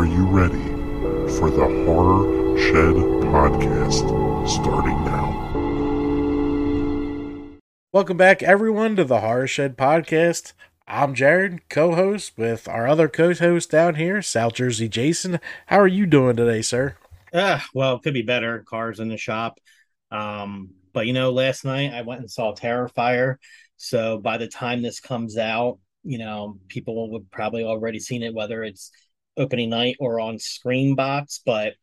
Are you ready for the Horror Shed podcast starting now? Welcome back, everyone, to the Horror Shed podcast. I'm Jared, co host with our other co host down here, South Jersey Jason. How are you doing today, sir? Uh, well, it could be better. Cars in the shop. Um, but you know, last night I went and saw Terrifier. So by the time this comes out, you know, people would probably already seen it, whether it's opening night or on Screambox. But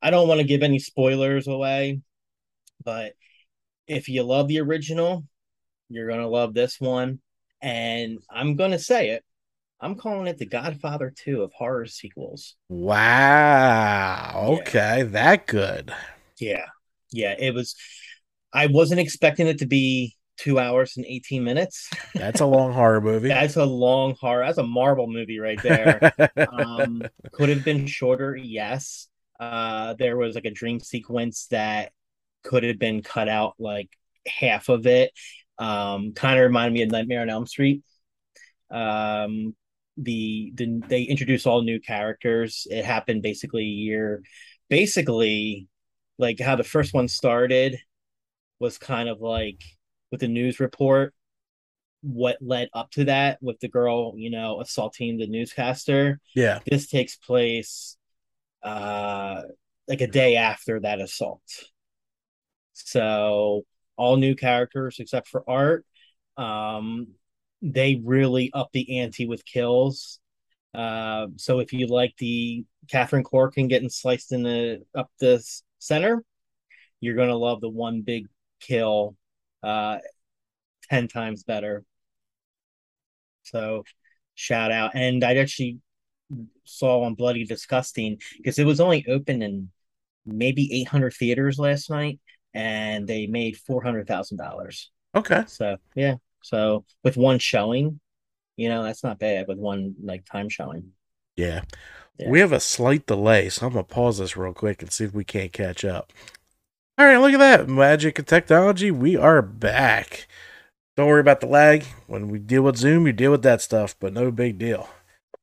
I don't want to give any spoilers away. But if you love the original, you're gonna love this one. And I'm gonna say it. I'm calling it the Godfather 2 of horror sequels. Wow. Okay, yeah. that good. Yeah. Yeah, it was I wasn't expecting it to be two hours and 18 minutes. That's a long horror movie. That's a long horror. That's a Marvel movie right there. um, could have been shorter, yes. Uh, there was like a dream sequence that could have been cut out like half of it. Um, kind of reminded me of Nightmare on Elm Street. Um, the, the they introduce all new characters. It happened basically a year, basically like how the first one started was kind of like with the news report what led up to that with the girl you know assaulting the newscaster. Yeah. This takes place uh like a day after that assault. So all new characters except for art um they really up the ante with kills. Uh, so if you like the Catherine Corcoran getting sliced in the up the center, you're gonna love the one big kill uh 10 times better. So shout out. And I actually saw on Bloody Disgusting because it was only open in maybe 800 theaters last night and they made $400,000. Okay. So, yeah. So with one showing, you know, that's not bad with one like time showing. Yeah. yeah. We have a slight delay, so I'm going to pause this real quick and see if we can't catch up. All right, look at that. Magic and technology. We are back. Don't worry about the lag. When we deal with Zoom, you deal with that stuff, but no big deal.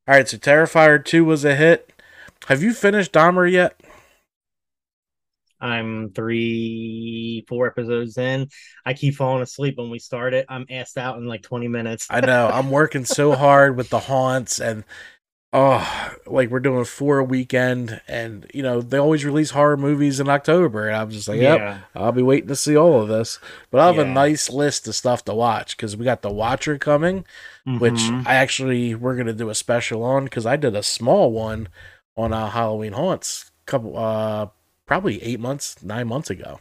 All right, so Terrifier 2 was a hit. Have you finished Dahmer yet? I'm three, four episodes in. I keep falling asleep when we start it. I'm asked out in like 20 minutes. I know. I'm working so hard with the haunts and oh, like we're doing four a weekend, and you know they always release horror movies in October, and I'm just like, yep, yeah. I'll be waiting to see all of this. But I have yeah. a nice list of stuff to watch because we got The Watcher coming, mm-hmm. which I actually we're gonna do a special on because I did a small one on uh, Halloween haunts couple uh probably eight months nine months ago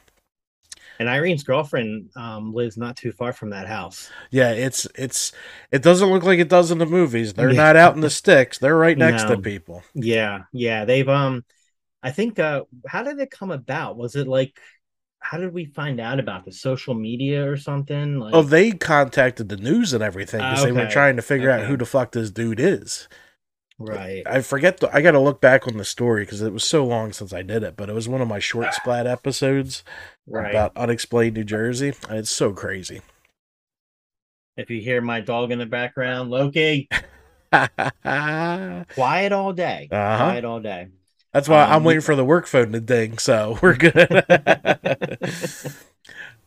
and Irene's girlfriend um, lives not too far from that house. Yeah, it's it's it doesn't look like it does in the movies. They're yeah. not out in the sticks. They're right next no. to people. Yeah, yeah. They've um, I think uh, how did it come about? Was it like how did we find out about the social media or something? Like... Oh, they contacted the news and everything because uh, okay. they were trying to figure okay. out who the fuck this dude is. Right. I forget. The, I got to look back on the story because it was so long since I did it. But it was one of my short splat episodes right. about unexplained New Jersey. It's so crazy. If you hear my dog in the background, Loki, quiet all day. Uh-huh. Quiet all day. That's why um, I'm waiting for the work phone to ding. So we're good.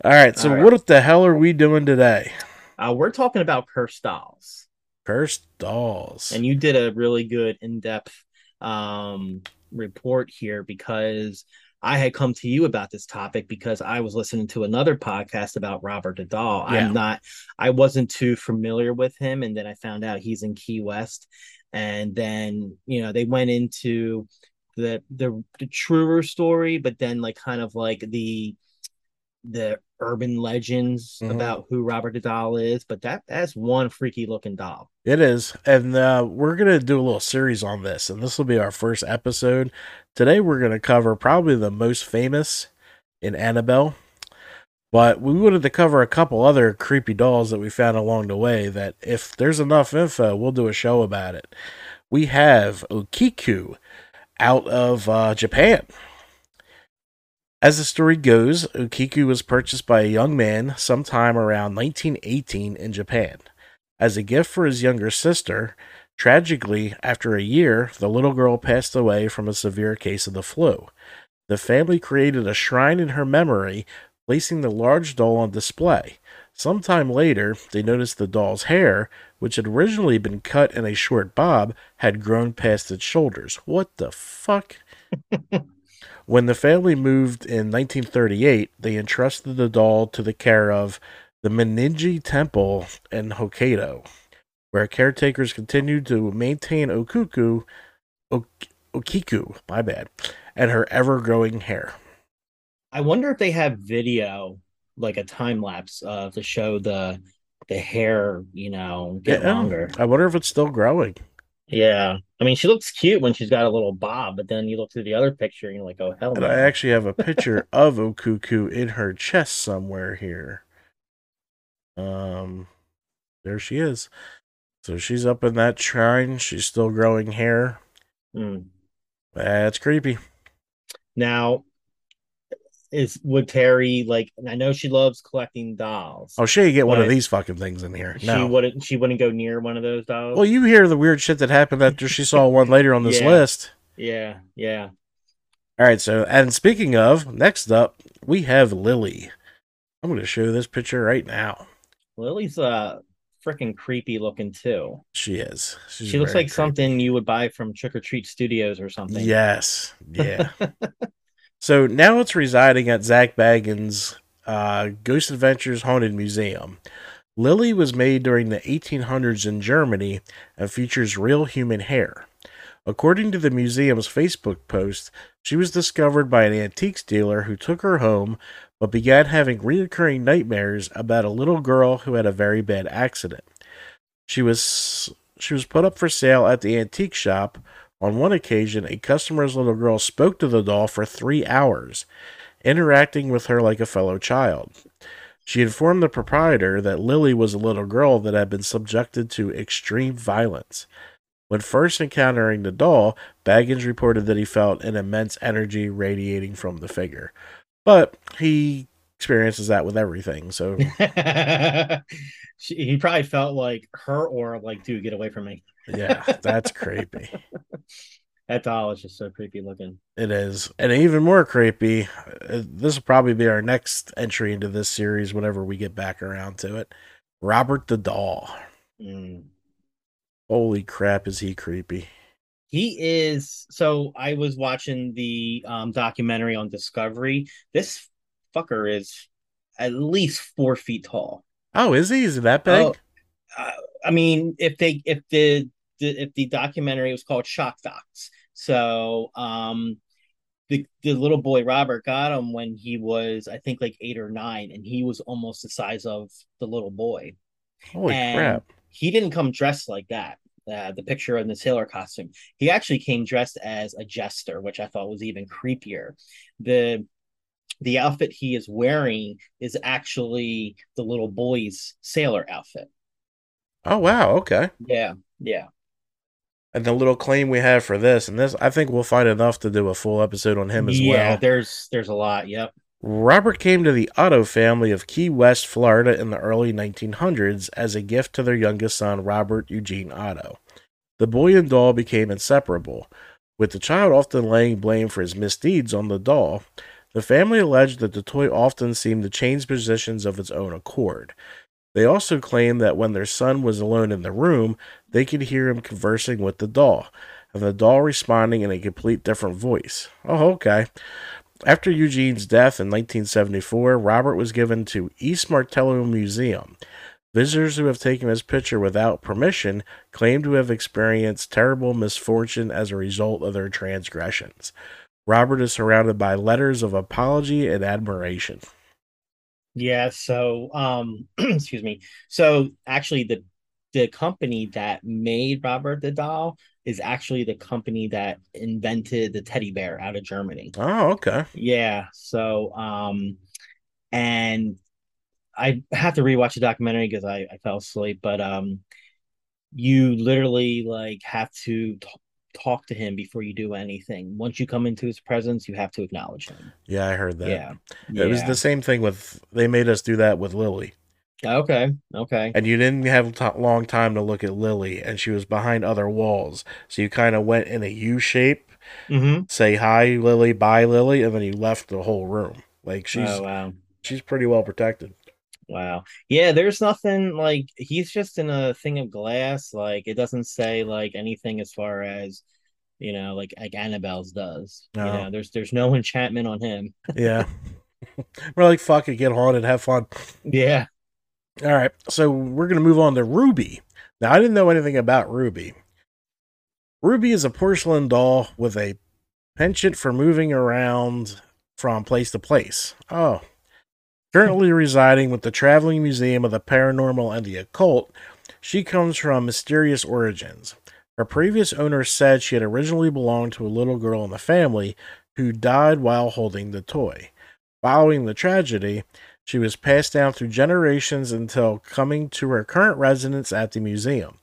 all right. So all right. what the hell are we doing today? Uh, we're talking about cursed dolls. Cursed dolls. And you did a really good in-depth um, report here because I had come to you about this topic because I was listening to another podcast about Robert the Doll. Yeah. I'm not I wasn't too familiar with him and then I found out he's in Key West and then you know they went into the the the truer story but then like kind of like the the urban legends mm-hmm. about who Robert the Doll is, but that that's one freaky looking doll. It is, and uh, we're gonna do a little series on this, and this will be our first episode. Today, we're gonna cover probably the most famous in Annabelle, but we wanted to cover a couple other creepy dolls that we found along the way. That if there's enough info, we'll do a show about it. We have Okiku out of uh, Japan. As the story goes, Okiku was purchased by a young man sometime around 1918 in Japan. As a gift for his younger sister, Tragically, after a year, the little girl passed away from a severe case of the flu. The family created a shrine in her memory, placing the large doll on display. Sometime later, they noticed the doll's hair, which had originally been cut in a short bob, had grown past its shoulders. What the fuck? when the family moved in 1938, they entrusted the doll to the care of the Mannenji Temple in Hokkaido, where caretakers continued to maintain Okuku, ok- Okiku, my bad, and her ever growing hair. I wonder if they have video, like a time lapse, uh, to show the the hair, you know, get Yeah, longer. I wonder if it's still growing. Yeah, I mean, she looks cute when she's got a little bob, but then you look through the other picture and you're like, oh hell And no. I actually have a picture of Okuku in her chest somewhere here. Um, there she is. So she's up in that shrine. She's still growing hair. Mm. That's creepy. Now, is would Terry like? and I know she loves collecting dolls. Oh, she get one of these fucking things in here. she wouldn't. She wouldn't go near one of those dolls. Well, you hear the weird shit that happened after she saw one later on this Yeah. list. yeah, yeah. All right, so and speaking of, next up we have Lily. I'm going to show this picture right now. Lily's uh freaking creepy looking too. She is. She's she looks like something you would buy from Trick or Treat Studios or something. Yes. Yeah. so now it's residing at Zak Bagans' uh, Ghost Adventures Haunted Museum. Lily was made during the 1800s in Germany and features real human hair. According to the museum's Facebook post, she was discovered by an antiques dealer who took her home but began having recurring nightmares about a little girl who had a very bad accident. She was she was put up for sale at the antique shop. On one occasion, a customer's little girl spoke to the doll for 3 hours, interacting with her like a fellow child. She informed the proprietor that Lily was a little girl that had been subjected to extreme violence. When first encountering the doll, Bagans reported that he felt an immense energy radiating from the figure. But he experiences that with everything, so he probably felt like her aura, like, dude, get away from me. Yeah, that's creepy. That doll is just so creepy looking. It is. And even more creepy, uh, this will probably be our next entry into this series whenever we get back around to it. Robert the Doll. Mm. Holy crap, is he creepy? He is. So I was watching the um, documentary on Discovery. This fucker is at least four feet tall. Oh, is he? Is he that big? Oh, uh, I mean, if they if the, the if the documentary was called Shock Docs, so um, the the little boy Robert got him when he was I think like eight or nine, and he was almost the size of the little boy. Holy and crap. He didn't come dressed like that. Uh, the picture in the sailor costume. He actually came dressed as a jester, which I thought was even creepier. The the outfit he is wearing is actually the little boy's sailor outfit. Oh, wow. Okay. Yeah, yeah. And the little claim we have for this, and this, I think we'll find enough to do a full episode on him as yeah, well. Yeah, there's there's a lot. Yep. Robert came to the Otto family of Key West, Florida in the early 1900s as a gift to their youngest son, Robert Eugene Otto. The boy and doll became inseparable, with the child often laying blame for his misdeeds on the doll. The family alleged that the toy often seemed to change positions of its own accord. They also claimed that when their son was alone in the room, they could hear him conversing with the doll, and the doll responding in a complete different voice. Oh, okay. After Eugene's death in 1974, Robert was given to East Martello Museum. Visitors who have taken his picture without permission claim to have experienced terrible misfortune as a result of their transgressions. Robert is surrounded by letters of apology and admiration. Yeah. So, um, excuse me. So actually, the the company that made Robert the doll is actually the company that invented the teddy bear out of Germany. Oh, okay. Yeah. So, um, and I have to rewatch the documentary because I, I fell asleep, but um, you literally like have to t- talk to him before you do anything. Once you come into his presence, you have to acknowledge him. Yeah, I heard that. Yeah. It was the same thing with they made us do that with Lily. Okay. Okay. and you didn't have a long time to look at Lily, and she was behind other walls. So you kind of went in a U shape, Mm-hmm. say hi, Lily, bye, Lily, and then you left the whole room. Like she's oh wow. she's pretty well protected. Wow. Yeah, there's nothing like he's just in a thing of glass. Like it doesn't say like anything as far as you know, like like Annabelle's does. No. You know, there's there's no enchantment on him. Yeah, we're like fuck it, get haunted, have fun. Yeah. All right, so we're gonna move on to Ruby. Now I didn't know anything about Ruby. Ruby is a porcelain doll with a penchant for moving around from place to place. Oh. Currently residing with the Traveling Museum of the Paranormal and the Occult, she comes from mysterious origins. Her previous owner said she had originally belonged to a little girl in the family who died while holding the toy. Following the tragedy, she was passed down through generations until coming to her current residence at the museum.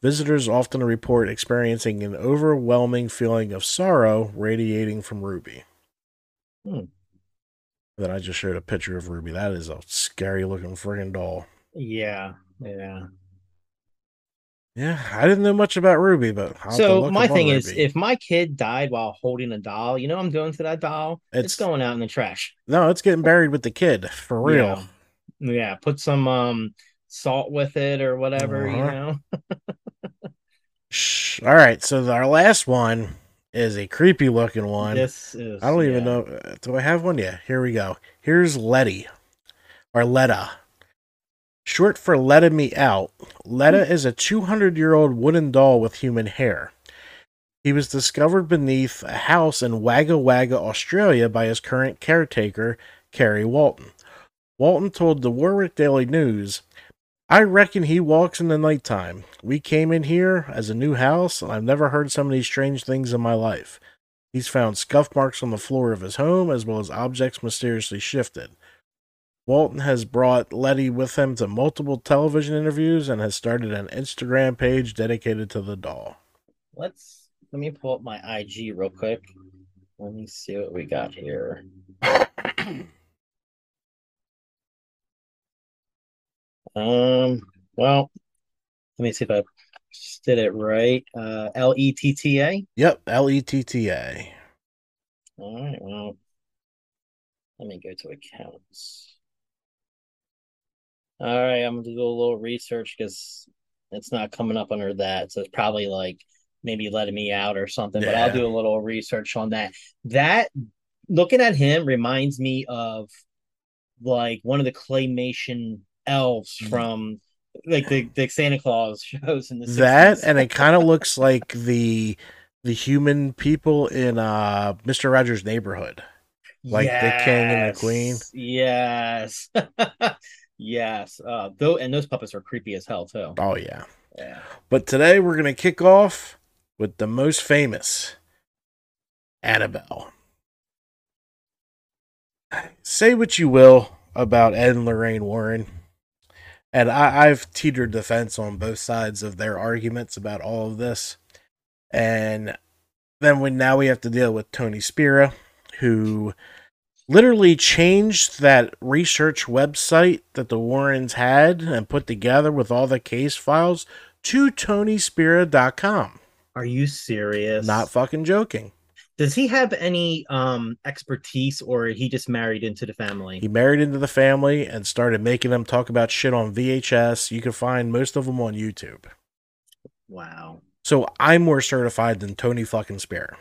Visitors often report experiencing an overwhelming feeling of sorrow radiating from Ruby. Hmm. Then I just showed a picture of Ruby. That is a scary looking friggin' doll. Yeah. Yeah. Yeah, I didn't know much about Ruby, but I'll So my thing is, Ruby. if my kid died while holding a doll, you know, what I'm doing to that doll. It's, It's- going out in the trash. no, it's getting buried with the kid for real. Yeah. Yeah. Put some um salt with it or whatever. You Uh-huh. know. Shh. All right, so our last one is a creepy looking one. This is. I don't even yeah. know. Do I have one? Yeah, here we go. Here's Letty or Letta. Short for Letta Me Out. Letta hmm. is a 200 year old wooden doll with human hair. He was discovered beneath a house in Wagga Wagga, Australia by his current caretaker, Kerry Walton. Walton told the Warwick Daily News, I reckon he walks in the nighttime. We came in here as a new house, and I've never heard so many strange things in my life. He's found scuff marks on the floor of his home, as well as objects mysteriously shifted. Walton has brought Letty with him to multiple television interviews and has started an Instagram page dedicated to the doll. Let's let me pull up my IG real quick. Let me see what we got here. Um, well, let me see if I did it right. Uh, L E T T A. Yep, L E T T A. All right. Well, let me go to accounts. All right, I'm gonna do a little research because it's not coming up under that, so it's probably like maybe letting me out or something. But I'll do a little research on that. That looking at him reminds me of like one of the claymation elves Mm. from like the, the Santa Claus shows in the That and it kind of looks like the the human people in uh Mr. Rogers' Neighborhood. like the king and the queen. Yes. yes. Uh though and those puppets are creepy as hell too. Oh yeah. Yeah. But today we're gonna kick off with the most famous Annabelle. Say what you will about Ed and Lorraine Warren. And I, I've teetered the fence on both sides of their arguments about all of this. And then we now we have to deal with Tony Spera, who literally changed that research website that the Warrens had and put together with all the case files to TonySpera.com. Are you serious? Not fucking joking. Does he have any um expertise or he just married into the family? He married into the family and started making them talk about shit on VHS. You can find most of them on YouTube. Wow. So I'm more certified than Tony fucking Spera.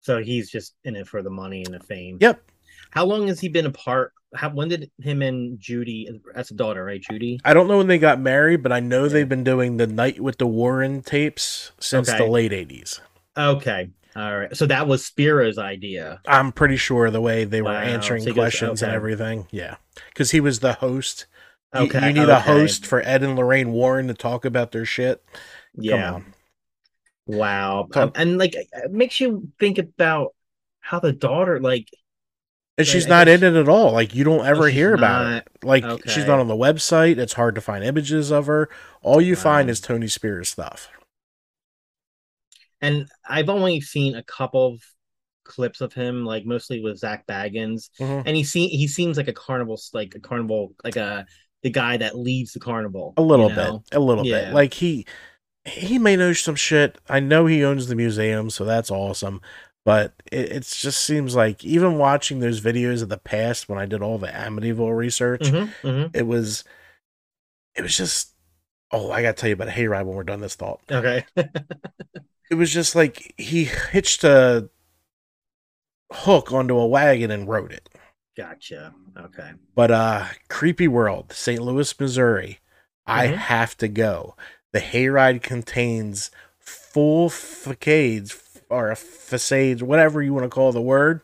So he's just in it for the money and the fame. Yep. How long has he been apart? How when did him and Judy that's a daughter, right? Judy? I don't know when they got married, but I know they've been doing the Night with the Warren tapes since Okay. the late 80s. Okay. All right. So that was Spera's idea. I'm pretty sure the way they were Wow. answering So he goes, questions and everything. Yeah. Because he was the host. Okay. You, need a host for Ed and Lorraine Warren to talk about their shit. Yeah. Wow. So- Um, and like it makes you think about how the daughter like And she's not in it at all. Like you don't ever she's hear about not. it. Like she's not on the website. It's hard to find images of her. All you find is Tony Spera's stuff. And I've only seen a couple of clips of him, like mostly with Zak Bagans. Mhm. And he se- he seems like a carnival like a carnival like a the guy that leads the carnival. A little you know? bit, a little Yeah. bit. Like he he may know some shit. I know he owns the museum, so that's awesome. But it it's just seems like even watching those videos of the past when I did all the Amityville research, Mhm, mhm. it was it was just oh I gotta tell you about a hayride when we're done this thought. Okay. It was just like he hitched a hook onto a wagon and rode it. gotcha. Okay. But uh Creepy World, St. Louis, Missouri. I Mhm. have to go. The hayride contains full facades or facades, whatever you want to call the word,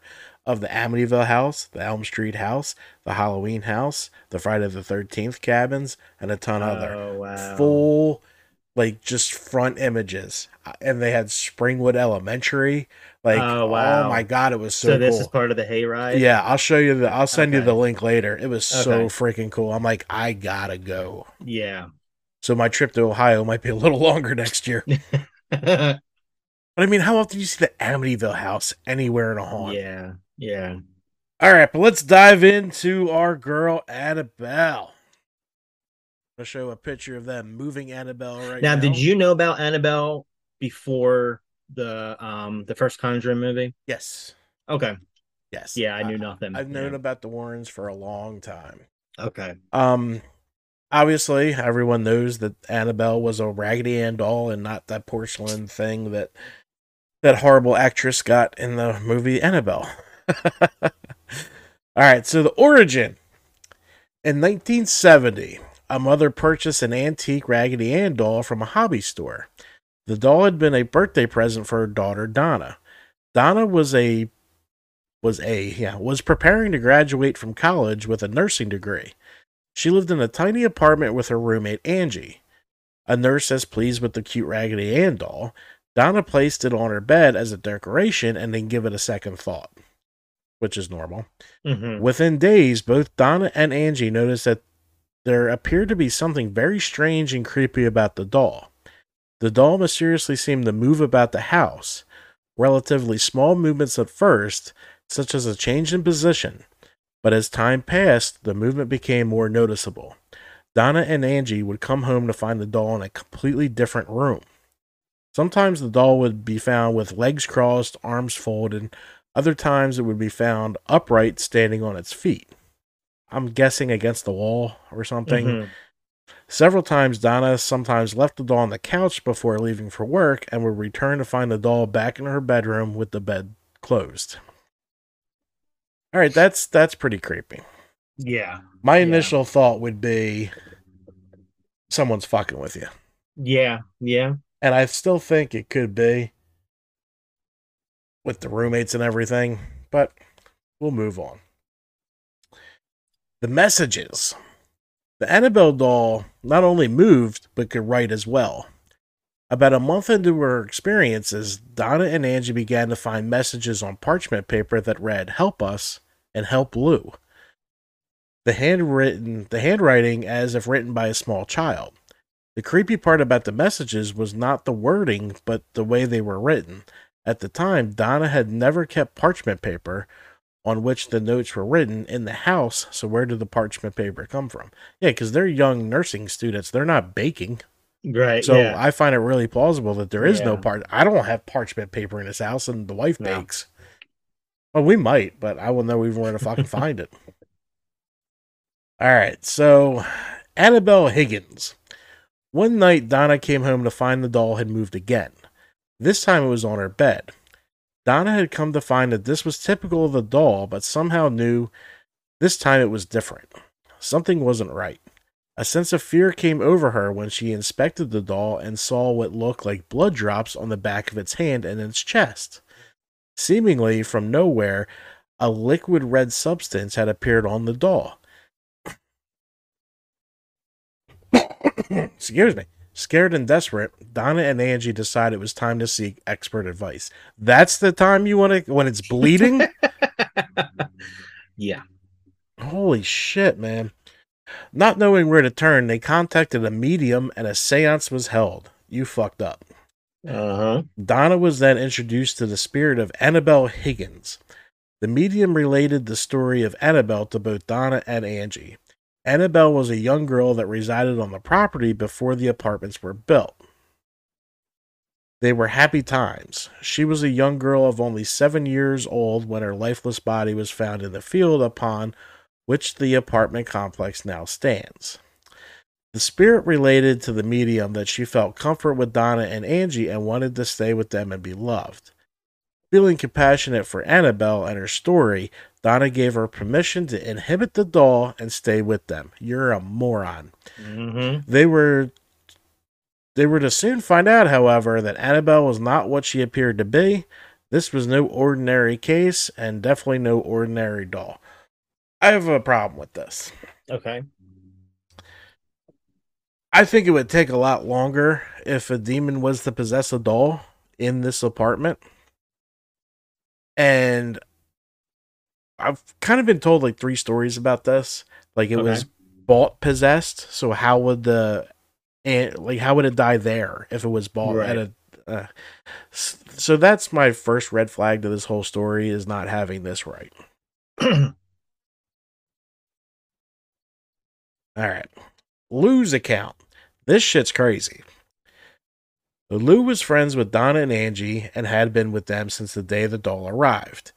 of the Amityville house, the Elm Street house, the Halloween house, the Friday the 13th cabins, and a ton other. Oh wow. Full, like just front images. Uh, And they had Springwood Elementary. Like, Oh, oh, wow. my God, it was so, So, this cool. is part of the hayride. Yeah, I'll show you the. I'll send you the link later. It was so Okay. freaking cool. I'm like, I gotta go. Yeah. So my trip to Ohio might be a little longer next year. But I mean, how often do you see the Amityville house anywhere in a haunt? yeah. Yeah. All right, but let's dive into our girl Annabelle. I'll show a picture of them moving Annabelle right now. now, did you know about Annabelle before the um the first Conjuring movie? Yes. Okay. Yes. Yeah, I knew nothing. I've known Yeah. about the Warrens for a long time. Okay. Um, obviously, everyone knows that Annabelle was a Raggedy Ann doll and not that porcelain thing that that horrible actress got in the movie Annabelle. All right, so the origin. In 1970, a mother purchased an antique Raggedy Ann doll from a hobby store. The doll had been a birthday present for her daughter Donna. Donna was a was a yeah was preparing to graduate from college with a nursing degree. She lived in a tiny apartment with her roommate Angie. A nurse as pleased with the cute Raggedy Ann doll, Donna placed it on her bed as a decoration and didn't give it a second thought, which is normal. hmm Within days, both Donna and Angie noticed that there appeared to be something very strange and creepy about the doll. The doll mysteriously seemed to move about the house, relatively small movements at first, such as a change in position, but as time passed, the movement became more noticeable. Donna and Angie would come home to find the doll in a completely different room. Sometimes the doll would be found with legs crossed, arms folded, other times it would be found upright, standing on its feet. I'm guessing against the wall or something. Mhm. Several times, Donna sometimes left the doll on the couch before leaving for work and would return to find the doll back in her bedroom with the bed closed. All right, that's that's pretty creepy. Yeah. My Yeah. initial thought would be someone's fucking with you. Yeah. Yeah. And I still think it could be with the roommates and everything, but we'll move on. The messages. The Annabelle doll not only moved, but could write as well. About a month into her experiences, Donna and Angie began to find messages on parchment paper that read, Help us and help Lou. The handwritten the handwriting as if written by a small child. The creepy part about the messages was not the wording, but the way they were written. At the time, Donna had never kept parchment paper on which the notes were written in the house, so where did the parchment paper come from? Yeah, because they're young nursing students. They're not baking. Right. So yeah. I find it really plausible that there is no part. I don't have parchment paper in this house, and the wife No. bakes. Well, we might, but I will know even where to fucking find it. All right, so Annabelle Higgins. One night, Donna came home to find the doll had moved again. This time it was on her bed. Donna had come to find that this was typical of the doll, but somehow knew this time it was different. Something wasn't right. A sense of fear came over her when she inspected the doll and saw what looked like blood drops on the back of its hand and its chest. Seemingly from nowhere, a liquid red substance had appeared on the doll. Excuse me. Scared and desperate, Donna and Angie decide it was time to seek expert advice. That's the time you want to when it's bleeding? yeah. Holy shit, man. Not knowing where to turn, they contacted a medium and a seance was held. You fucked up. Uh huh. Donna was then introduced to the spirit of Annabelle Higgins. The medium related the story of Annabelle to both Donna and Angie. Annabelle was a young girl that resided on the property before the apartments were built. They were happy times. She was a young girl of only seven years old when her lifeless body was found in the field upon which the apartment complex now stands. The spirit related to the medium that she felt comfort with Donna and Angie and wanted to stay with them and be loved. Feeling compassionate for Annabelle and her story, Donna gave her permission to inhibit the doll and stay with them. You're a moron. Mm-hmm. They were they were to soon find out, however, that Annabelle was not what she appeared to be. This was no ordinary case and definitely no ordinary doll. I have a problem with this. Okay. I think it would take a lot longer if a demon was to possess a doll in this apartment. And I've kind of been told like three stories about this. Like it Okay. was bought possessed. So how would the and like how would it die there if it was bought at a uh, so that's my first red flag to this whole story is not having this right. All right. Lou's account. This shit's crazy. Lou was friends with Donna and Angie and had been with them since the day the doll arrived.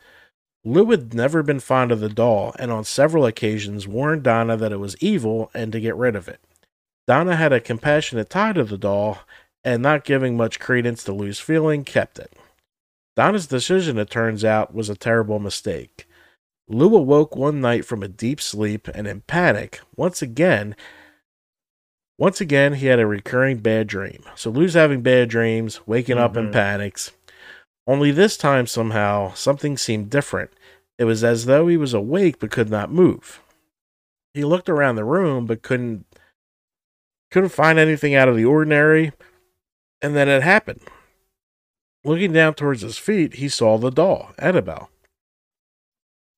Lou had never been fond of the doll and on several occasions warned Donna that it was evil and to get rid of it. Donna had a compassionate tie to the doll and not giving much credence to Lou's feeling kept it. Donna's decision, it turns out, was a terrible mistake. Lou awoke one night from a deep sleep and in panic, once again, once again he had a recurring bad dream. So Lou's having bad dreams, waking up in Mhm. panics. Only this time somehow something seemed different. It was as though he was awake but could not move. He looked around the room but couldn't couldn't find anything out of the ordinary, and then it happened. Looking down towards his feet, he saw the doll, Annabelle.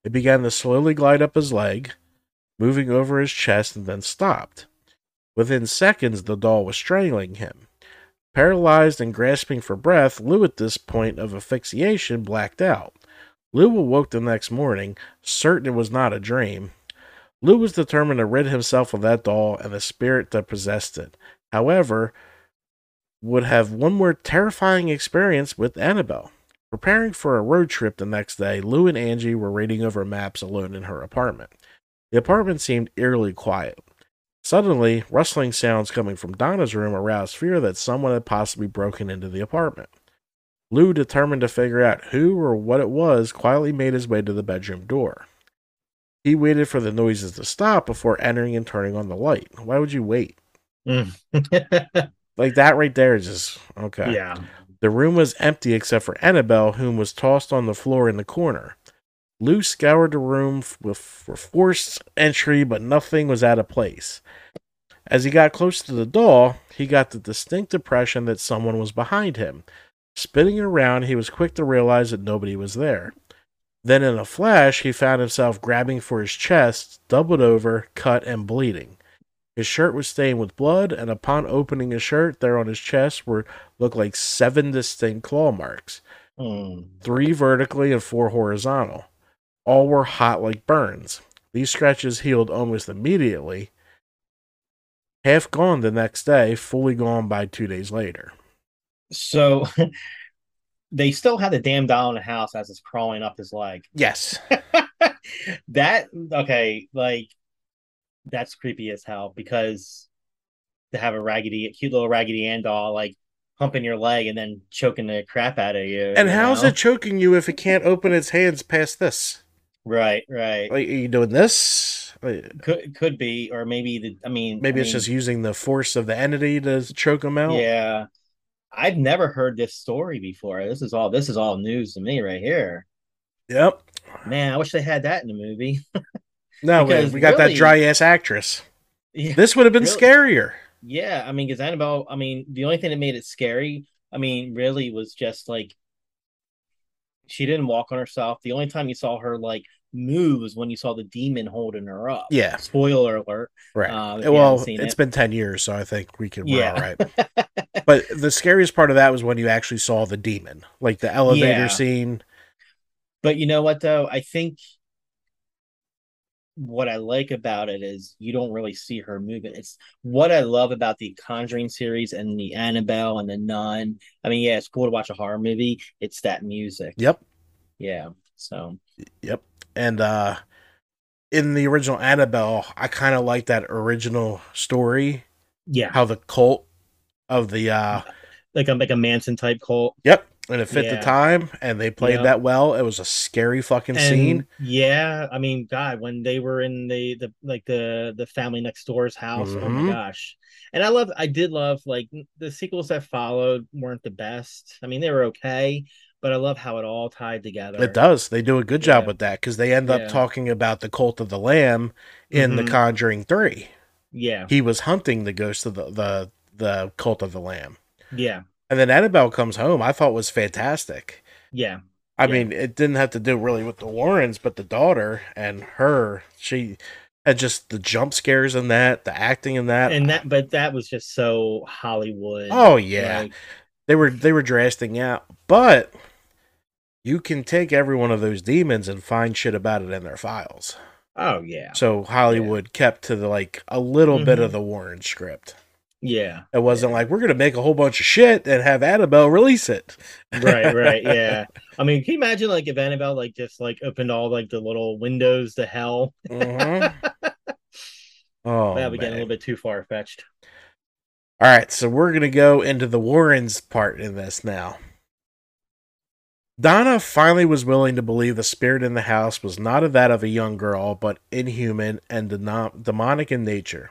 It began to slowly glide up his leg, moving over his chest, and then stopped. Within seconds, the doll was strangling him. Paralyzed and grasping for breath, Lou, at this point of asphyxiation, blacked out. Lou awoke the next morning, certain it was not a dream. Lou was determined to rid himself of that doll and the spirit that possessed it. However, would have one more terrifying experience with Annabelle. Preparing for a road trip the next day, Lou and Angie were reading over maps alone in her apartment. The apartment seemed eerily quiet. Suddenly, rustling sounds coming from Donna's room aroused fear that someone had possibly broken into the apartment. Lou, determined to figure out who or what it was, quietly made his way to the bedroom door. He waited for the noises to stop before entering and turning on the light. Why would you wait? Mm. Like that right there is just okay. yeah. The room was empty except for Annabelle, whom was tossed on the floor in the corner. Lou scoured the room with for forced entry, but nothing was out of place. As he got close to the door, he got the distinct impression that someone was behind him. Spinning around, he was quick to realize that nobody was there. Then, in a flash, he found himself grabbing for his chest, doubled over, cut, and bleeding. His shirt was stained with blood, and upon opening his shirt, there on his chest were looked like seven distinct claw marks, Hmm. three vertically and four horizontal. All were hot like burns. These scratches healed almost immediately. Half gone the next day, fully gone by two days later. So they still had the damn doll in the house as it's crawling up his leg. Yes. that okay, like that's creepy as hell because to have a raggedy, cute little raggedy Ann doll like humping your leg and then choking the crap out of you. And you how's know? it choking you if it can't open its hands past this? Right, right. Like, are you doing this? Could could be, or maybe the. I mean, Maybe I it's mean, just using the force of the entity to choke them out. Yeah, I've never heard this story before. This is all. This is all news to me right here. Yep. Man, I wish they had that in the movie. No, we, Because we got that dry ass actress. yeah, This would have been Really? scarier. yeah. I mean, because Annabelle. I mean, the only thing that made it scary. I mean, really was just like she didn't walk on herself. The only time you saw her like move was when you saw the demon holding her up. Yeah. Spoiler alert. Right. Um, well, it's it. been 10 years, so I think we can, we're Yeah. all right. but the scariest part of that was when you actually saw the demon, like the elevator Yeah. scene. But you know what though? I think what I like about it is you don't really see her moving. It's what I love about the Conjuring series and the Annabelle and the Nun. I mean, yeah, it's cool to watch a horror movie. It's that music. Yep. Yeah. So. Yep. And uh in the original Annabelle, I kind of like that original story. Yeah. How the cult of the uh like a like a Manson type cult. Yep. And it fit Yeah. the time and they played Yep. that well. It was a scary fucking And, scene. Yeah, I mean, God, when they were in the the like the the family next door's house, oh Mhm. my gosh! And I love, I did love like the sequels that followed weren't the best. I mean, they were okay, but I love how it all tied together. It does. They do a good job Yeah. with that because they end up Yeah. talking about the cult of the lamb in The Mhm. Conjuring 3. Yeah, He was hunting the ghost of the, the, the cult of the lamb. yeah, And then Annabelle comes home, I thought was fantastic. yeah, I Yeah. mean, it didn't have to do really with the Warrens, but the daughter and her, she had just the jump scares in that, the acting in that. and that, but that was just so Hollywood. oh yeah, like, they were they were drasting out, but you can take every one of those demons and find shit about it in their files. oh yeah, So Hollywood kept to the like a little bit Mhm. of the Warren script. Yeah, It wasn't Yeah. like we're gonna make a whole bunch of shit and have Annabelle release it. right, right, yeah. I mean, can you imagine like if Annabelle like just like opened all like the little windows to hell? Mhm. Oh, that would get a little bit too far fetched. All right, so we're going to go into the Warrens part in this now. Donna finally was willing to believe the spirit in the house was not of that of a young girl, but inhuman and denom- demonic in nature.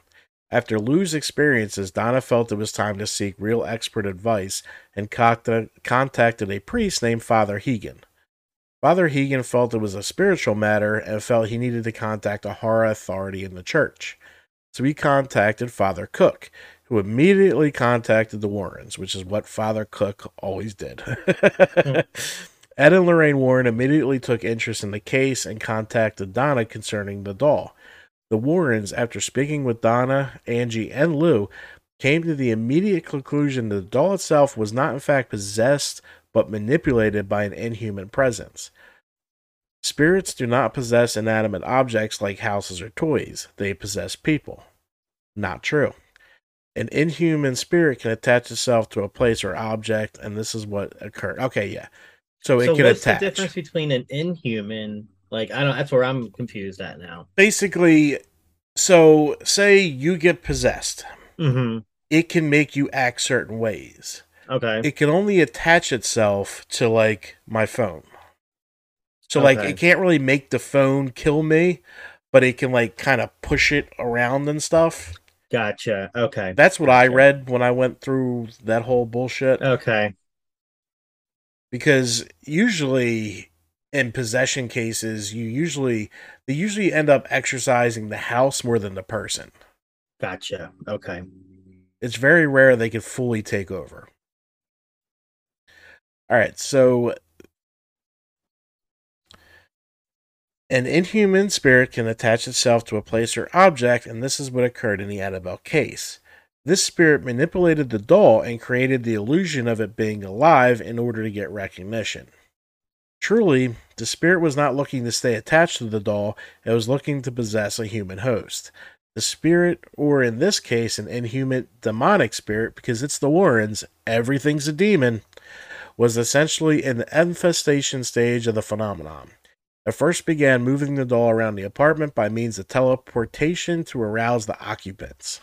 After Lou's experiences, Donna felt it was time to seek real expert advice and contacted a priest named Father Hegan. Father Hegan felt it was a spiritual matter and felt he needed to contact a horror authority in the church. So he contacted Father Cook, who immediately contacted the Warrens, which is what Father Cook always did. Hmm. Ed and Lorraine Warren immediately took interest in the case and contacted Donna concerning the doll. The Warrens, after speaking with Donna, Angie, and Lou, came to the immediate conclusion that the doll itself was not in fact possessed but manipulated by an inhuman presence. Spirits do not possess inanimate objects like houses or toys, they possess people. Not true. An inhuman spirit can attach itself to a place or object, and this is what occurred. Okay, yeah. So it so can what's attach. the difference between an inhuman? Like I don't. That's where I'm confused at now. Basically, so say you get possessed, Mm-hmm. it can make you act certain ways. Okay. It can only attach itself to like my phone. So like it can't really make the phone kill me, but it can like kind of push it around and stuff. Gotcha. Okay. That's what I read when I went through that whole bullshit. Okay. because usually in possession cases you usually they usually end up exercising the house more than the person Gotcha. Okay. it's very rare they could fully take over all right so an inhuman spirit can attach itself to a place or object and this is what occurred in the annabelle case this spirit manipulated the doll and created the illusion of it being alive in order to get recognition Truly, the spirit was not looking to stay attached to the doll, it was looking to possess a human host. The spirit, or in this case, an inhuman demonic spirit, because it's the Warrens, everything's a demon, was essentially in the infestation stage of the phenomenon. It first began moving the doll around the apartment by means of teleportation to arouse the occupants.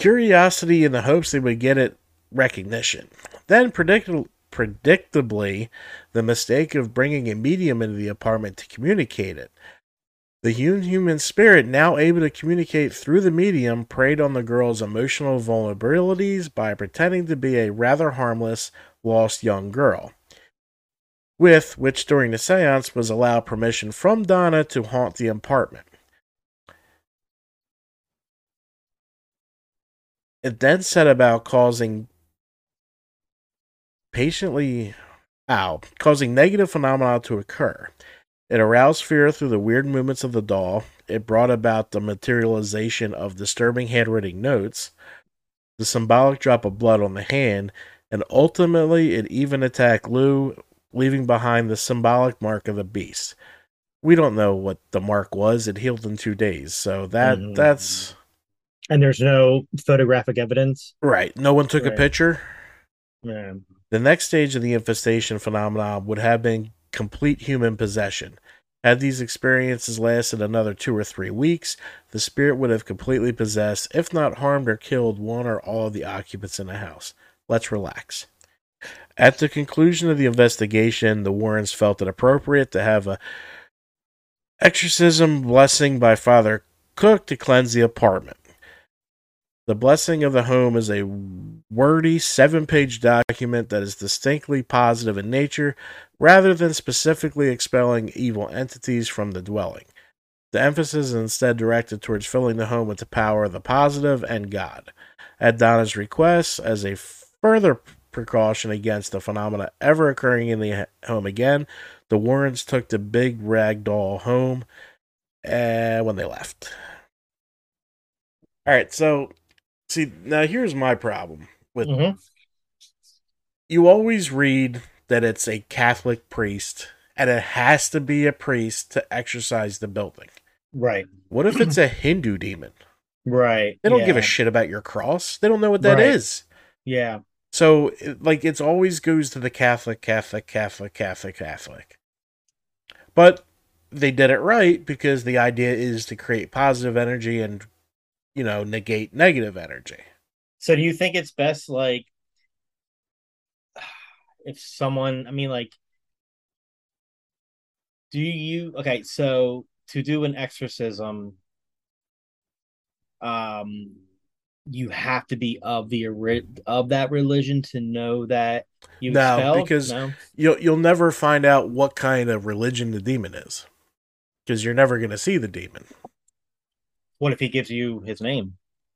Curiosity in the hopes they would get it recognition. Then, predict- predictably, the mistake of bringing a medium into the apartment to communicate it. The human spirit, now able to communicate through the medium, preyed on the girl's emotional vulnerabilities by pretending to be a rather harmless, lost young girl. With which, during the seance, was allowed permission from Donna to haunt the apartment. It then set about causing patiently ow, causing negative phenomena to occur. It aroused fear through the weird movements of the doll. It brought about the materialization of disturbing handwriting notes, the symbolic drop of blood on the hand, and ultimately it even attacked Lou, leaving behind the symbolic mark of the beast. we don't know what the mark was. It healed in two days, so that Mhm. that's And there's no photographic evidence. right. No one took a picture. Yeah. The next stage of the infestation phenomenon would have been complete human possession. Had these experiences lasted another two or three weeks, the spirit would have completely possessed, if not harmed or killed, one or all of the occupants in the house. Let's relax. At the conclusion of the investigation, the Warrens felt it appropriate to have a exorcism blessing by Father Cook to cleanse the apartment. The blessing of the home is a wordy seven page document that is distinctly positive in nature rather than specifically expelling evil entities from the dwelling. The emphasis is instead directed towards filling the home with the power of the positive and God. At Donna's request, as a further precaution against the phenomena ever occurring in the home again, the Warrens took the big rag doll home uh, when they left. All right, so see now here's my problem with Mhm. you always read that it's a Catholic priest and it has to be a priest to exorcise the building. Right. What if it's a Hindu demon? Right. They don't give a shit about your cross. They don't know what that is. Right. Yeah. So, like, it's always goes to the Catholic, Catholic, Catholic, Catholic, Catholic. But they did it right because the idea is to create positive energy and, you know, negate negative energy. So do you think it's best like if someone I mean like do you okay, so to do an exorcism um you have to be of the of that religion to know that you No, expelled? because- no? You'll you'll never find out what kind of religion the demon is because you're never going to see the demon. What if he gives you his name?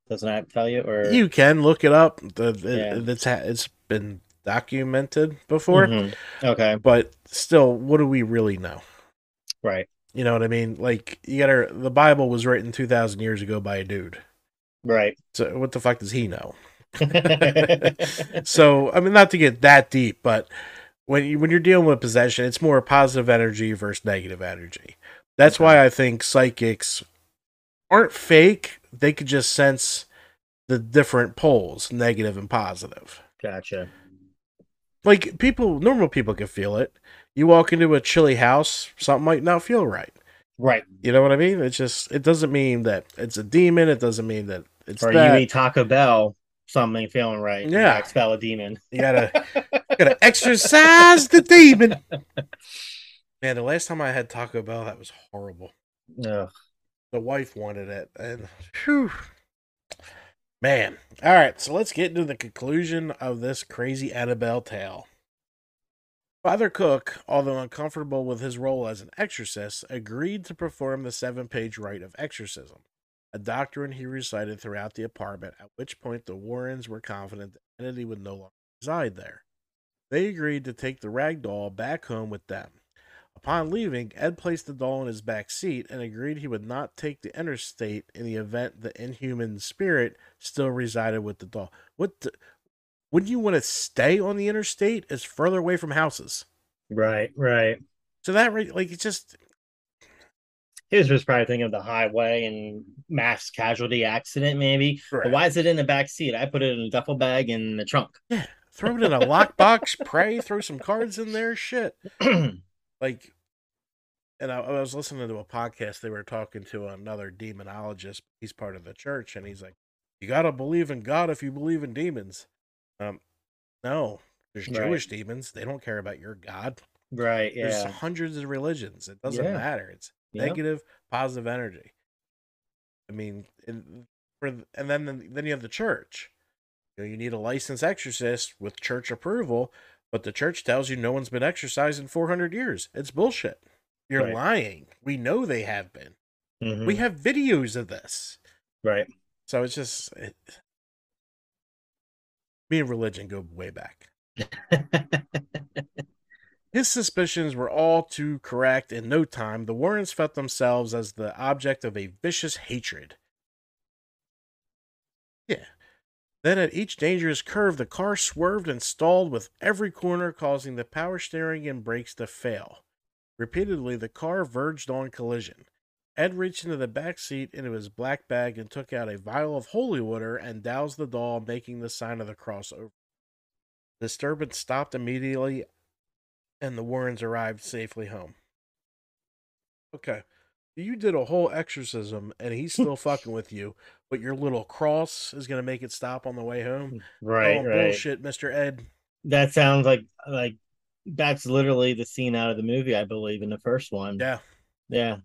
Doesn't that tell you or You can look it up. The, it- Yeah. it's ha- it's been documented before, Mhm. Okay, but still, what do we really know? right. You know what I mean? Like you got to the Bible was written two thousand years ago by a dude. Right. So what the fuck does he know? so I mean, not to get that deep, but when you when you're dealing with possession, it's more positive energy versus negative energy. That's Okay. why I think psychics aren't fake. They could just sense the different poles, negative and positive. gotcha. Like people, normal people can feel it. You walk into a chilly house, something might not feel right. Right. You know what I mean? It's just it doesn't mean that it's a demon. It doesn't mean that it's or that. you eat Taco Bell, something feeling right. Yeah. expel a demon. You gotta you gotta exercise the demon. Man, the last time I had Taco Bell, that was horrible. Ugh. The wife wanted it, and whew. man. All right, so let's get into the conclusion of this crazy Annabelle tale. Father Cook, although uncomfortable with his role as an exorcist, agreed to perform the seven page rite of exorcism, a doctrine he recited throughout the apartment, at which point the Warrens were confident the entity would no longer reside there. They agreed to take the rag doll back home with them. Upon leaving, Ed placed the doll in his back seat and agreed he would not take the interstate in the event the inhuman spirit still resided with the doll. What the, wouldn't you want to stay on the interstate? It's further away from houses. Right, right. So that like it's just He was just probably thinking of the highway and mass casualty accident, maybe. But why is it in the back seat? I put it in a duffel bag in the trunk. Yeah, throw it in a lockbox, pray, throw some cards in there, shit. like and I, I was listening to a podcast they were talking to another demonologist he's part of the church and he's like you got to believe in god if you believe in demons um no there's Right. jewish demons they don't care about your god right, yeah. there's hundreds of religions it doesn't Yeah. matter it's Yeah. negative positive energy i mean in, for and then then you have the church you know you need a licensed exorcist with church approval but the church tells you no one's been exorcised in 400 years it's bullshit you're Right. lying we know they have been Mhm. we have videos of this right. so it's just it, me and religion go way back His suspicions were all too correct. In no time, the Warrens felt themselves as the object of a vicious hatred. Yeah. Then at each dangerous curve, the car swerved and stalled with every corner, causing the power steering and brakes to fail. Repeatedly, the car verged on collision. Ed reached into the back seat into his black bag and took out a vial of holy water and doused the doll, making the sign of the cross over. The disturbance stopped immediately, and the Warrens arrived safely home. Okay. You did a whole exorcism and he's still fucking with you, but your little cross is gonna make it stop on the way home. Right, oh, right. bullshit, Mr. Ed. That sounds like like that's literally the scene out of the movie, I believe, in the first one. Yeah. Yeah.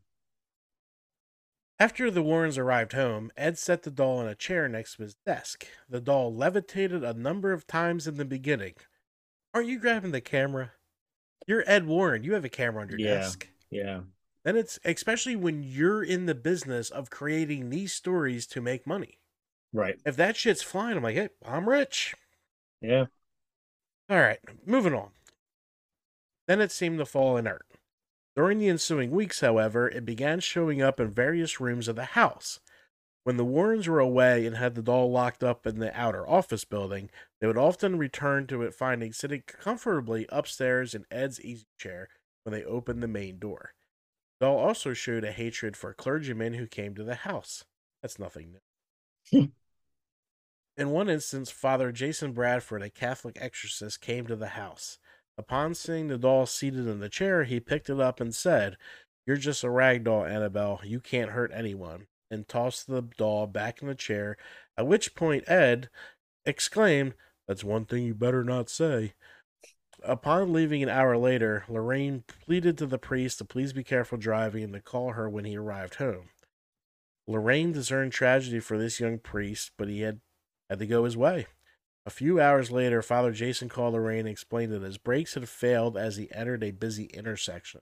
After the Warrens arrived home, Ed set the doll in a chair next to his desk. The doll levitated a number of times in the beginning. Aren't you grabbing the camera? You're Ed Warren. You have a camera on your Yeah. desk. Yeah. Then it's especially when you're in the business of creating these stories to make money. Right. If that shit's flying, I'm like, hey, I'm rich. Yeah. All right, moving on. Then it seemed to fall inert. During the ensuing weeks, however, it began showing up in various rooms of the house. When the Warrens were away and had the doll locked up in the outer office building, they would often return to it, finding sitting comfortably upstairs in Ed's easy chair when they opened the main door. Doll also showed a hatred for clergymen who came to the house. That's nothing new. In one instance, Father Jason Bradford, a Catholic exorcist, came to the house. Upon seeing the doll seated in the chair, he picked it up and said, You're just a rag doll, Annabelle. You can't hurt anyone. And tossed the doll back in the chair, at which point Ed exclaimed, That's one thing you better not say. Upon leaving an hour later, Lorraine pleaded to the priest to please be careful driving and to call her when he arrived home. Lorraine discerned tragedy for this young priest, but he had, had to go his way. A few hours later, Father Jason called Lorraine and explained that his brakes had failed as he entered a busy intersection.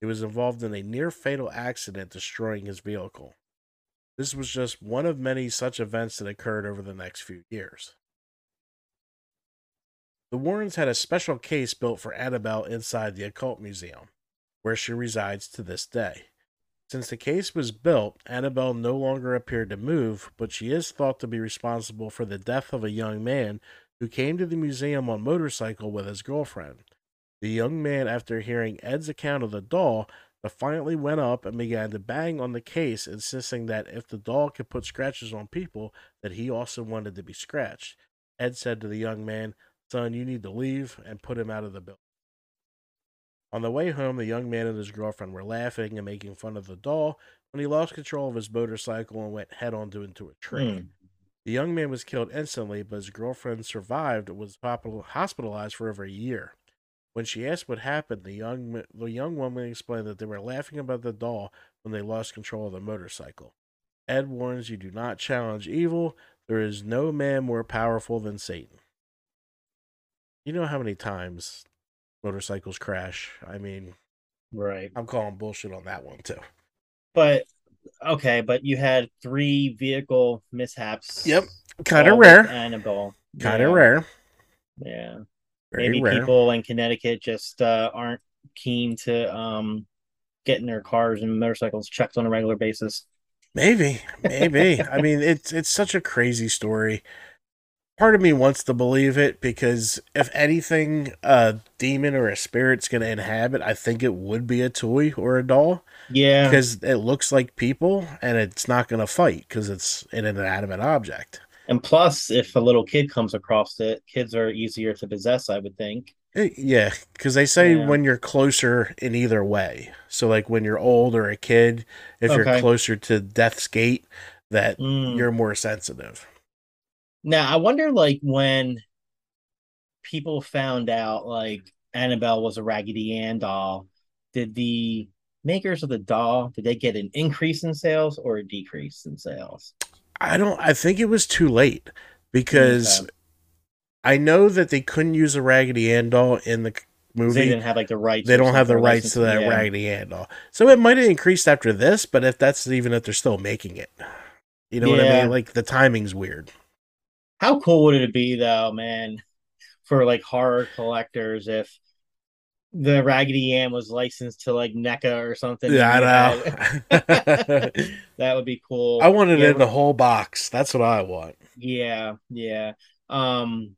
He was involved in a near fatal accident, destroying his vehicle. This was just one of many such events that occurred over the next few years. The Warrens had a special case built for Annabelle inside the Occult Museum, where she resides to this day. Since the case was built, Annabelle no longer appeared to move, but she is thought to be responsible for the death of a young man who came to the museum on motorcycle with his girlfriend. The young man, after hearing Ed's account of the doll, defiantly went up and began to bang on the case, insisting that if the doll could put scratches on people, that he also wanted to be scratched. Ed said to the young man, Son, you need to leave, and put him out of the building. On the way home, the young man and his girlfriend were laughing and making fun of the doll when he lost control of his motorcycle and went head on into a tree. Hmm. The young man was killed instantly, but his girlfriend survived and was hospitalized for over a year. When she asked what happened, the young the young woman explained that they were laughing about the doll when they lost control of the motorcycle. Ed warns you do not challenge evil. There is no man more powerful than Satan. You know how many times motorcycles crash? I mean, Right. I'm calling bullshit on that one too. But okay, but you had three vehicle mishaps. Yep. Kind of rare. Annabelle. Kind of Yeah, rare. Yeah. Very Maybe rare. people in Connecticut just uh, aren't keen to um getting their cars and motorcycles checked on a regular basis. Maybe, maybe. I mean, it's it's such a crazy story. Part of me wants to believe it because if anything, a demon or a spirit's going to inhabit, I think it would be a toy or a doll Yeah. because it looks like people and it's not going to fight because it's an inanimate object. And plus, if a little kid comes across it, kids are easier to possess, I would think. Eh, Yeah, because they say Yeah. when you're closer in either way. So, like when you're old or a kid, if you're closer to death's gate, that Mm. you're more sensitive. Now, I wonder, like, when people found out, like, Annabelle was a Raggedy Ann doll, did the makers of the doll, did they get an increase in sales or a decrease in sales? I don't. I think it was too late because Okay. I know that they couldn't use a Raggedy Ann doll in the 'Cause They movie. didn't have, like, the rights. They don't have the rights to that. Yeah. Raggedy Ann doll, so it might have increased after this. But if that's even if they're still making it, you know what I mean? Like the timing's weird. How cool would it be, though, man, for, like, horror collectors if the Raggedy Ann was licensed to, like, NECA or something? Yeah, I know. that would be cool. I wanted Yeah, it in the whole box. That's what I want. Yeah, yeah. Um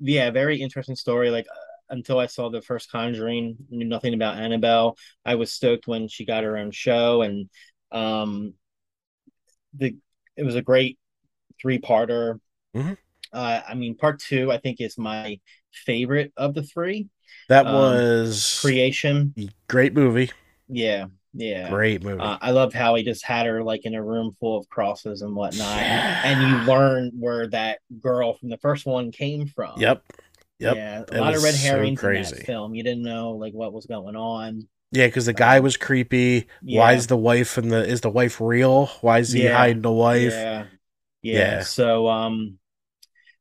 yeah, very interesting story. Like until I saw the first Conjuring, knew nothing about Annabelle. I was stoked when she got her own show, and um, the it was a great three parter. Mhm. Uh, I mean, part two I think is my favorite of the three. That Um, was Creation, great movie. yeah, yeah. Great movie. Uh, I love how he just had her like in a room full of crosses and whatnot, Yeah. and you learn where that girl from the first one came from. Yep. Yep. Yeah, a It lot of red so herrings in crazy. that film. You didn't know like what was going on. Yeah, because the guy was creepy. Why is the wife and the is the wife real? Why is he Yeah. hiding the wife? Yeah. Yeah, Yeah. So, um,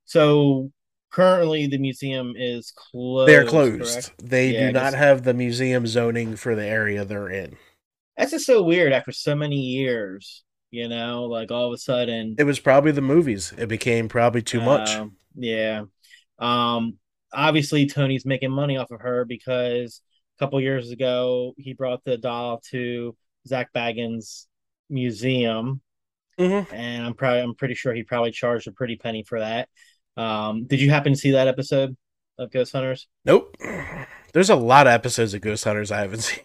so currently the museum is closed. They're closed. correct? They Yeah, do not have the museum zoning for the area they're in. That's just so weird. After so many years, you know, like all of a sudden, It was probably the movies. It became probably too much. Um, yeah. Um, obviously Tony's making money off of her because a couple years ago he brought the doll to Zak Bagans' museum, Mhm. and I'm probably I'm pretty sure he probably charged a pretty penny for that. Um, did you happen to see that episode of Ghost Hunters? Nope. There's a lot of episodes of Ghost Hunters I haven't seen.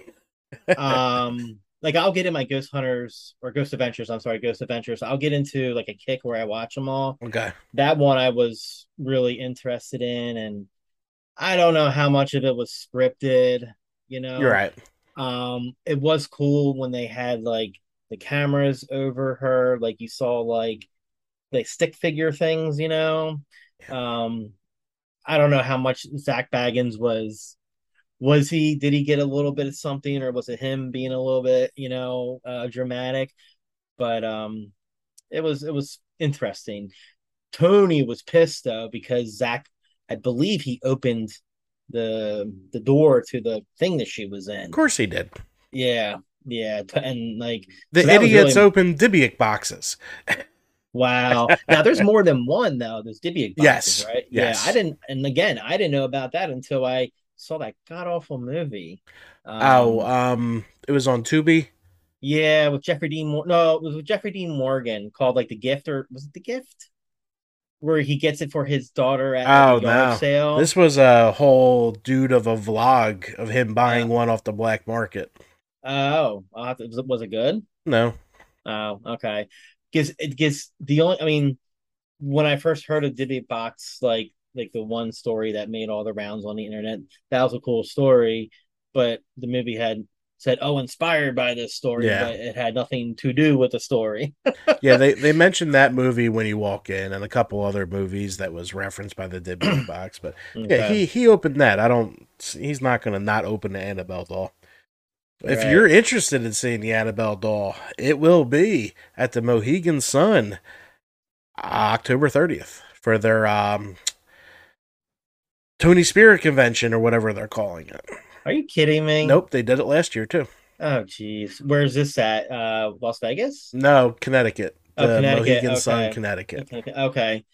um like I'll get in my Ghost Hunters or Ghost Adventures, I'm sorry, Ghost Adventures. I'll get into like a kick where I watch them all. okay. that one I was really interested in, and I don't know how much of it was scripted. You know, You're right. Um, it was cool when they had like the cameras over her, like you saw like the stick figure things. You know, um, I don't know how much Zak Bagans was. Was he? Did he get a little bit of something, or was it him being a little bit, you know, uh, dramatic? But um, it was it was interesting. Tony was pissed though because Zak, I believe he opened the the door to the thing that she was in. Of course he did. Yeah, yeah, and like The So idiots really- opened Dybbuk boxes. wow. now there's more than one though. There's Dybbuk boxes, Yes, right? yes. Yeah, I didn't, and again, I didn't know about that until I saw that god awful movie. Um, oh, um, it was on Tubi. yeah, with Jeffrey Dean. Mor- no, it was with Jeffrey Dean Morgan called like the gift, or was it the gift? Where he gets it for his daughter at Oh, the yard no. sale. This was a whole dude of a vlog of him buying one off the black market. Oh, to- was it was it good? No. Oh, okay. Because it gets the only. I mean, when I first heard of Dybbuk Box, like like the one story that made all the rounds on the internet, that was a cool story. But the movie had said, "Oh, inspired by this story," Yeah. but it had nothing to do with the story. Yeah, they, they mentioned that movie when you walk in and a couple other movies that was referenced by the Dybbuk box. But yeah, he, he opened that. I don't, he's not going to not open the Annabelle doll. If you're interested in seeing the Annabelle doll, it will be at the Mohegan Sun October 30th for their um, Tony Spera convention or whatever they're calling it. Are you kidding me? Nope, they did it last year too. Oh, jeez. Where's this at? Uh, Las Vegas. No, Connecticut. Oh, The Connecticut, Mohegan Sun. Connecticut. Okay. Okay.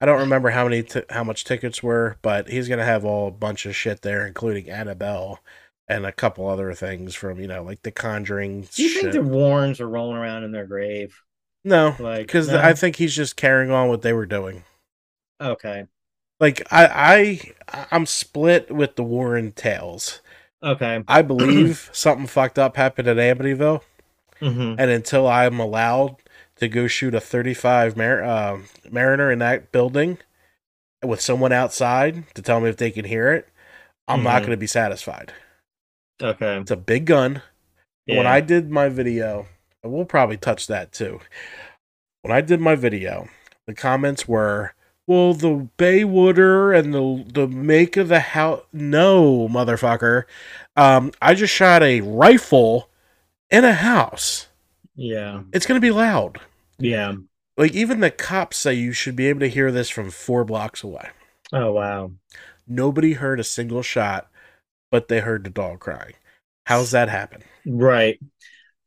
I don't remember how many t- how much tickets were, but he's gonna have all a bunch of shit there, including Annabelle and a couple other things from you know like the Conjuring Do you shit. think the Warrens are rolling around in their grave? no, Like, because no? I think he's just carrying on what they were doing. Okay. Like I I I'm split with the Warren tales. Okay. I believe something fucked up happened at Amityville, hmm and until I'm allowed to go shoot a 35 Mar- uh, Mariner in that building with someone outside to tell me if they can hear it, I'm not Mhm. going to be satisfied. Okay. It's a big gun. When I did my video, we'll probably touch that too. When I did my video, the comments were, "Well, the Baywooder and the the make of the house." No, motherfucker. Um, I just shot a rifle in a house. Yeah. It's gonna be loud. Yeah. Like even the cops say you should be able to hear this from four blocks away. Oh wow. Nobody heard a single shot, but they heard the dog crying. How's that happen? Right.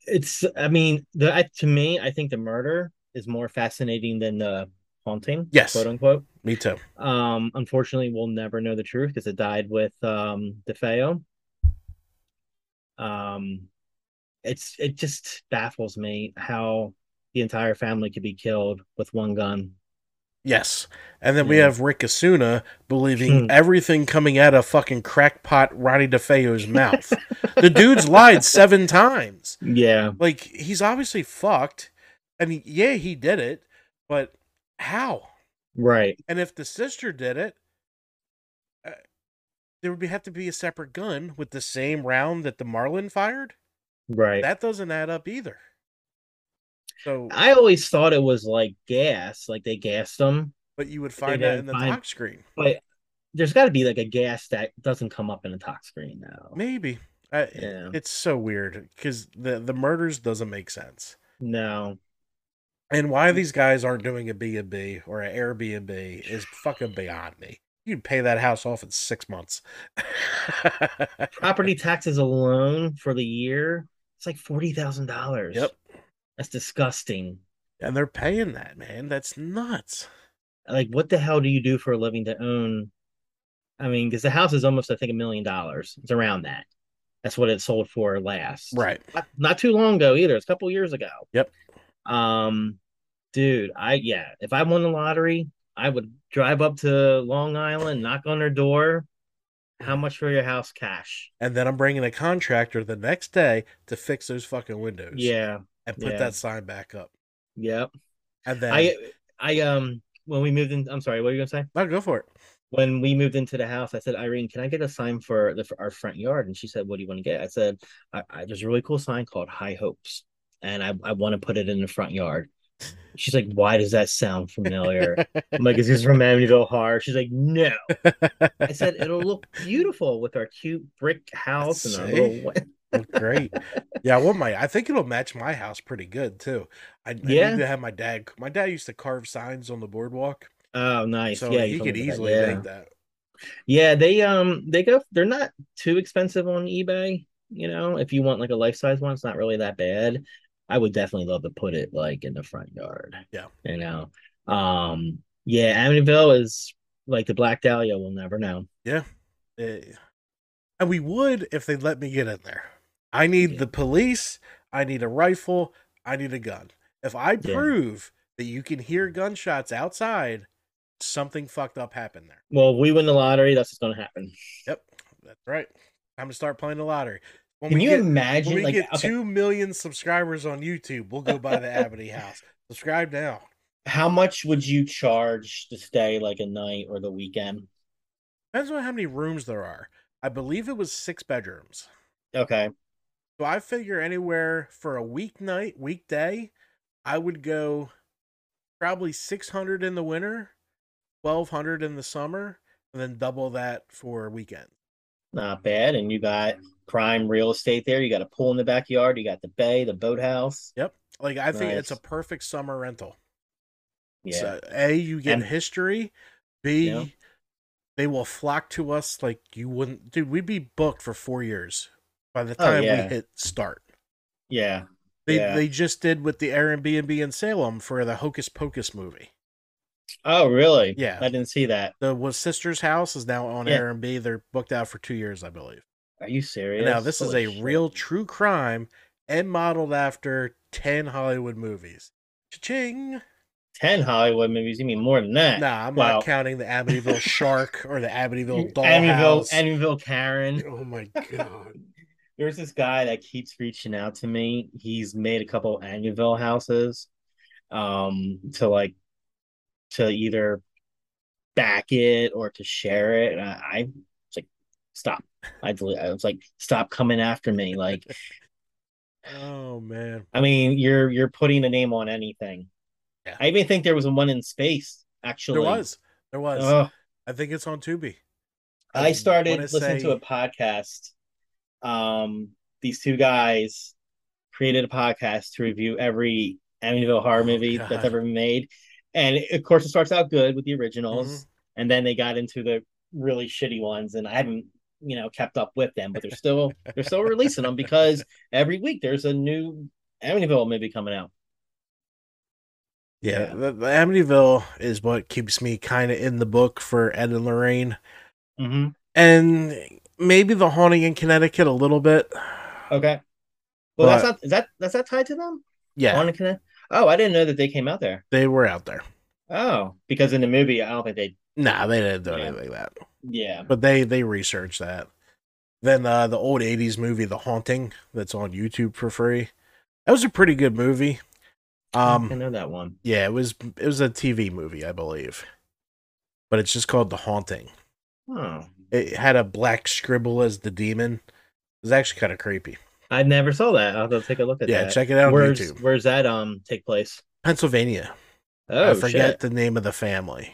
It's. I mean, the I, to me, I think the murder is more fascinating than the haunting. Yes. Quote unquote. Me too. Um. Unfortunately, we'll never know the truth because it died with um DeFeo. Um, it's it just baffles me how the entire family could be killed with one gun. Yes. And then we have Ric Osuna believing Hmm. everything coming out of fucking crackpot Ronnie DeFeo's mouth. the dude's lied seven times. Yeah. Like, he's obviously fucked. And he- yeah, he did it, but how? Right. And if the sister did it, uh, there would be, have to be a separate gun with the same round that the Marlin fired. Right. That doesn't add up either. So, I always thought it was like gas, like they gassed them. but you would find that in the find- screen. But there's got to be like a gas that doesn't come up in the tox screen now. Maybe. I, Yeah. It's so weird because the the murders doesn't make sense. No. And why these guys aren't doing a B and B or an Airbnb is fucking beyond me. You'd pay that house off in six months. Property taxes alone for the year, it's like forty thousand dollars. Yep. That's disgusting. and they're paying that, man. That's nuts. Like, what the hell do you do for a living to own? I mean, because the house is almost, I think, a million dollars. It's around that. That's what it sold for last. Right. Not, not too long ago either. It's a couple years ago. Yep. Um, dude, I yeah, if I won the lottery, I would drive up to Long Island, knock on their door. How much for your house? Cash. And then I'm bringing a contractor the next day to fix those fucking windows. Yeah. And put yeah. that sign back up. Yep. And then I I um when we moved in, I'm sorry, what were you gonna say? I'll go for it. when we moved into the house, I said, Irene, can I get a sign for the for our front yard? And she said, What do you want to get? I said, I, I there's a really cool sign called High Hopes, and I, I want to put it in the front yard. She's like, Why does that sound familiar? I'm like, Is this from Amityville Horror? She's like, No. I said, It'll look beautiful with our cute brick house and our See? little. Look great. Yeah, I want my I think it'll match my house pretty good too. I, I Yeah. need to have my dad my dad used to carve signs on the boardwalk. Oh, nice. So yeah, he you could about that. easily yeah. make that. Yeah, they um they go they're not too expensive on eBay, you know. If you want like a life size one, it's not really that bad. I would definitely love to put it like in the front yard. Yeah. You know. Um yeah, Amityville is like the Black Dahlia, we'll never know. Eh, and we would if they'd let me get in there. I need Yeah. the police, I need a rifle, I need a gun. If I Yeah. prove that you can hear gunshots outside, something fucked up happened there. Well, we win the lottery, that's what's gonna happen. Yep, that's right. Time to start playing the lottery. When Can we you get, imagine we like get okay, two million subscribers on YouTube, we'll go by the Amity House. Subscribe now. how much would you charge to stay like a night or the weekend? Depends on how many rooms there are. I believe it was six bedrooms. Okay. So I figure anywhere for a weeknight, weekday, I would go probably 600 in the winter, 1200 in the summer, and then double that for a weekend. Not bad. And you got prime real estate there. You got a pool in the backyard, you got the bay, the boathouse. Yep. Like I think it's a perfect summer rental. Yeah. So, a, you get And- history. B, Yeah. they will flock to us like you wouldn't. Dude, we'd be booked for four years by the Oh, time yeah. we hit start. yeah. They Yeah. they just did with the Airbnb in Salem for the Hocus Pocus movie. Oh, really? Yeah. I didn't see that. The was sister's house is now on Yeah. Airbnb. They're booked out for two years, I believe. Are you serious? Now this is a shit. real true crime and modeled after ten Hollywood movies. Cha-ching! 10 Hollywood movies. You mean more than that? Nah, I'm Wow. not counting the Amityville Shark or the Amityville Amityville, Dollhouse. Amityville Karen. Oh my god! There's this guy that keeps reaching out to me. He's made a couple Amityville houses um to like to either back it or to share it. And I, I was like, stop. I, I was like, stop coming after me. Like, Oh man! I mean, you're you're putting a name on anything. Yeah. I even think there was one in space, actually. There was, there was. Ugh. I think it's on Tubi. I started listening say- to a podcast. Um, these two guys created a podcast to review every Amityville horror Oh, movie that's ever been made, and of course, it starts out good with the originals, Mhm. and then they got into the really shitty ones, and I haven't, you know, kept up with them, but they're still they're still releasing them because every week there's a new Amityville movie coming out. Yeah, Yeah. The, the Amityville is what keeps me kind of in the book for Ed and Lorraine, Mm-hmm. and maybe the haunting in Connecticut a little bit. Okay. Well, that's But- not is that that's not tied to them. Yeah, On the Connect- Oh, I didn't know that they came out there. they were out there. Oh, because in the movie, I don't think they. Nah, they didn't do Yeah. anything like that. Yeah. But they they researched that. Then uh, the old '80s movie, The Haunting, that's on YouTube for free. That was a pretty good movie. Um, I know that one. yeah, it was it was a TV movie, I believe, but it's just called The Haunting. Oh, It had a black scribble as the demon. It was actually kind of creepy. I never saw that. I'll have to take a look at Yeah, that. check it out on where's YouTube. Where's that um take place? Pennsylvania. Oh, I forget shit. the name of the family,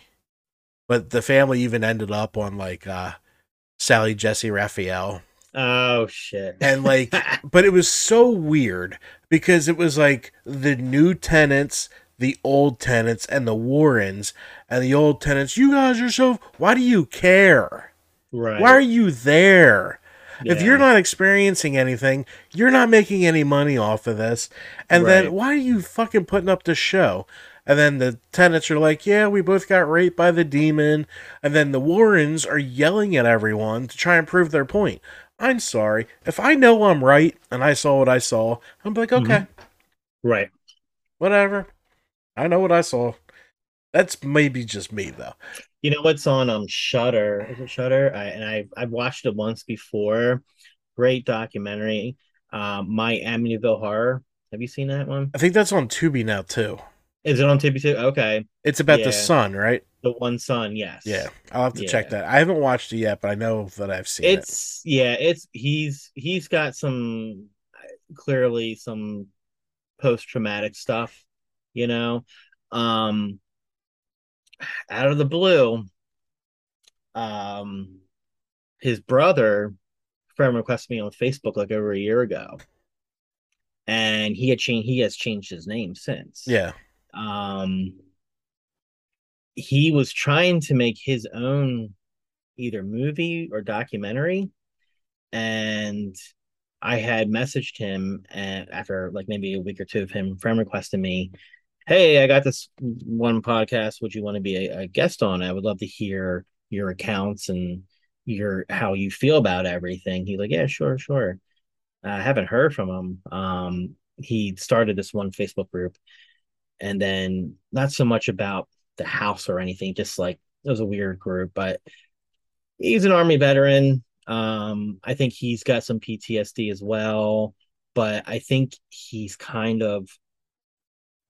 but the family even ended up on like uh, Sally Jessy Raphael. Oh shit. and like but it was so weird because it was like the new tenants the old tenants and the warrens and the old tenants you guys are so why do you care right. why are you there? If you're not experiencing anything you're not making any money off of this. And then why are you fucking putting up this show? And then the tenants are like yeah we both got raped by the demon. And then the warrens are yelling at everyone to try and prove their point. I'm sorry. If i know i'm right and i saw what i saw i'm like Mm-hmm. okay. Right? whatever. I know what i saw. That's maybe just me though You know what's on um Shutter? Is it Shutter? I, and I I've watched it once before. Great documentary. Um, My Amityville Horror. Have you seen that one? i think that's on tubi now too Is it on Tubi too? Okay, it's about Yeah. the sun right the one son. Yes. yeah i'll have to check that i haven't watched it yet but i know that i've seen it It's yeah. It's he's he's got some clearly some post traumatic stuff. You know, um, out of the blue, um, his brother friend requested me on Facebook like over a year ago, and he had changed. He has changed his name since. yeah Um, he was trying to make his own either movie or documentary, and I had messaged him and after like maybe a week or two of him friend requesting me, hey, I got this one podcast. Would you want to be a, a guest on? I would love to hear your accounts and your how you feel about everything. He's like, yeah, sure, sure. I haven't heard from him. Um, he started this one Facebook group, and then not so much about the house or anything, just like it was a weird group, but he's an army veteran. Um, I think he's got some PTSD as well, but I think he's kind of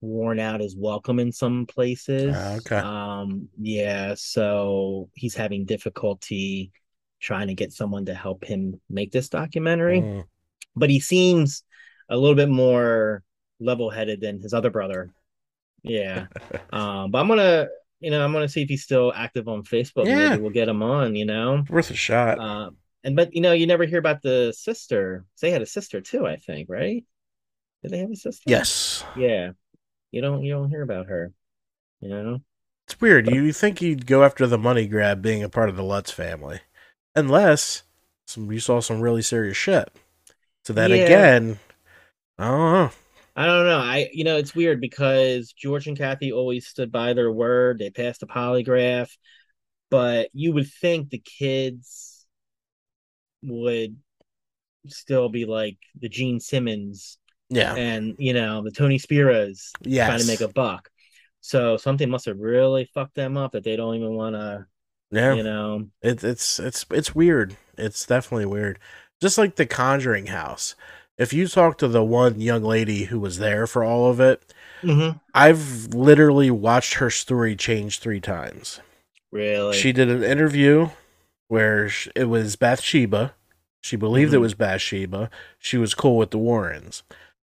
worn out his welcome in some places. Ah, okay. Um, yeah, so he's having difficulty trying to get someone to help him make this documentary Mm. but he seems a little bit more level-headed than his other brother. Yeah. um, but I'm gonna, you know, I'm gonna see if he's still active on Facebook. Yeah. Maybe we'll get him on. You know. worth a shot Uh, and but you know, you never hear about the sister. They had a sister too, I think, right? Did they have a sister? yes Yeah. You don't you don't hear about her. You know. It's weird. You think you'd go after the money grab being a part of the Lutz family. Unless some you saw some really serious shit. So then Yeah. again, I don't know. I don't know. I you know it's weird because George and Kathy always stood by their word. They passed the polygraph, but you would think the kids would still be like the Gene Simmons Yeah. and you know the Tony Speras Yes. trying to make a buck. So something must have really fucked them up that they don't even want to, yeah. you know. It, it's it's it's weird. It's definitely weird. Just like the Conjuring house. If you talk to the one young lady who was there for all of it, Mm-hmm. I've literally watched her story change three times. Really? She did an interview where it was Bathsheba. She believed it Mhm. was Bathsheba. She was cool with the Warrens.